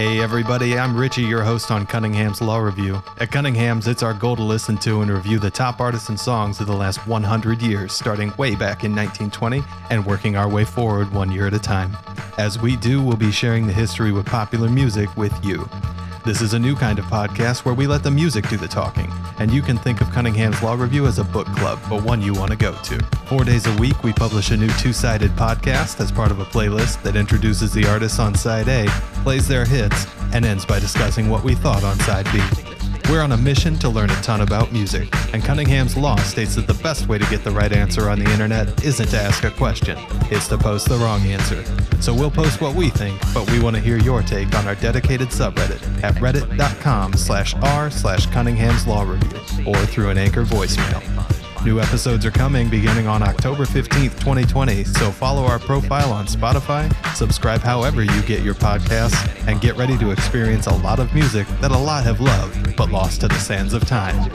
Hey everybody, I'm Richie, your host on Cunningham's Law Review. At Cunningham's, it's our goal to listen to and review the top artists and songs of the last 100 years, starting way back in 1920 and working our way forward one year at a time. As we do, we'll be sharing the history with popular music with you. This is a new kind of podcast where we let the music do the talking, and you can think of Cunningham's Law Review as a book club, but one you want to go to. Four days a week, we publish a new two sided podcast as part of a playlist that introduces the artists on side A, plays their hits, and ends by discussing what we thought on side B. We're on a mission to learn a ton about music, and Cunningham's Law states that the best way to get the right answer on the internet isn't to ask a question, it's to post the wrong answer. So we'll post what we think, but we want to hear your take on our dedicated subreddit at reddit.com slash r slash Cunningham's Law Review, or through an Anchor voicemail. New episodes are coming beginning on October 15th, 2020, so follow our profile on Spotify, subscribe however you get your podcasts, and get ready to experience a lot of music that a lot have loved but lost to the sands of time.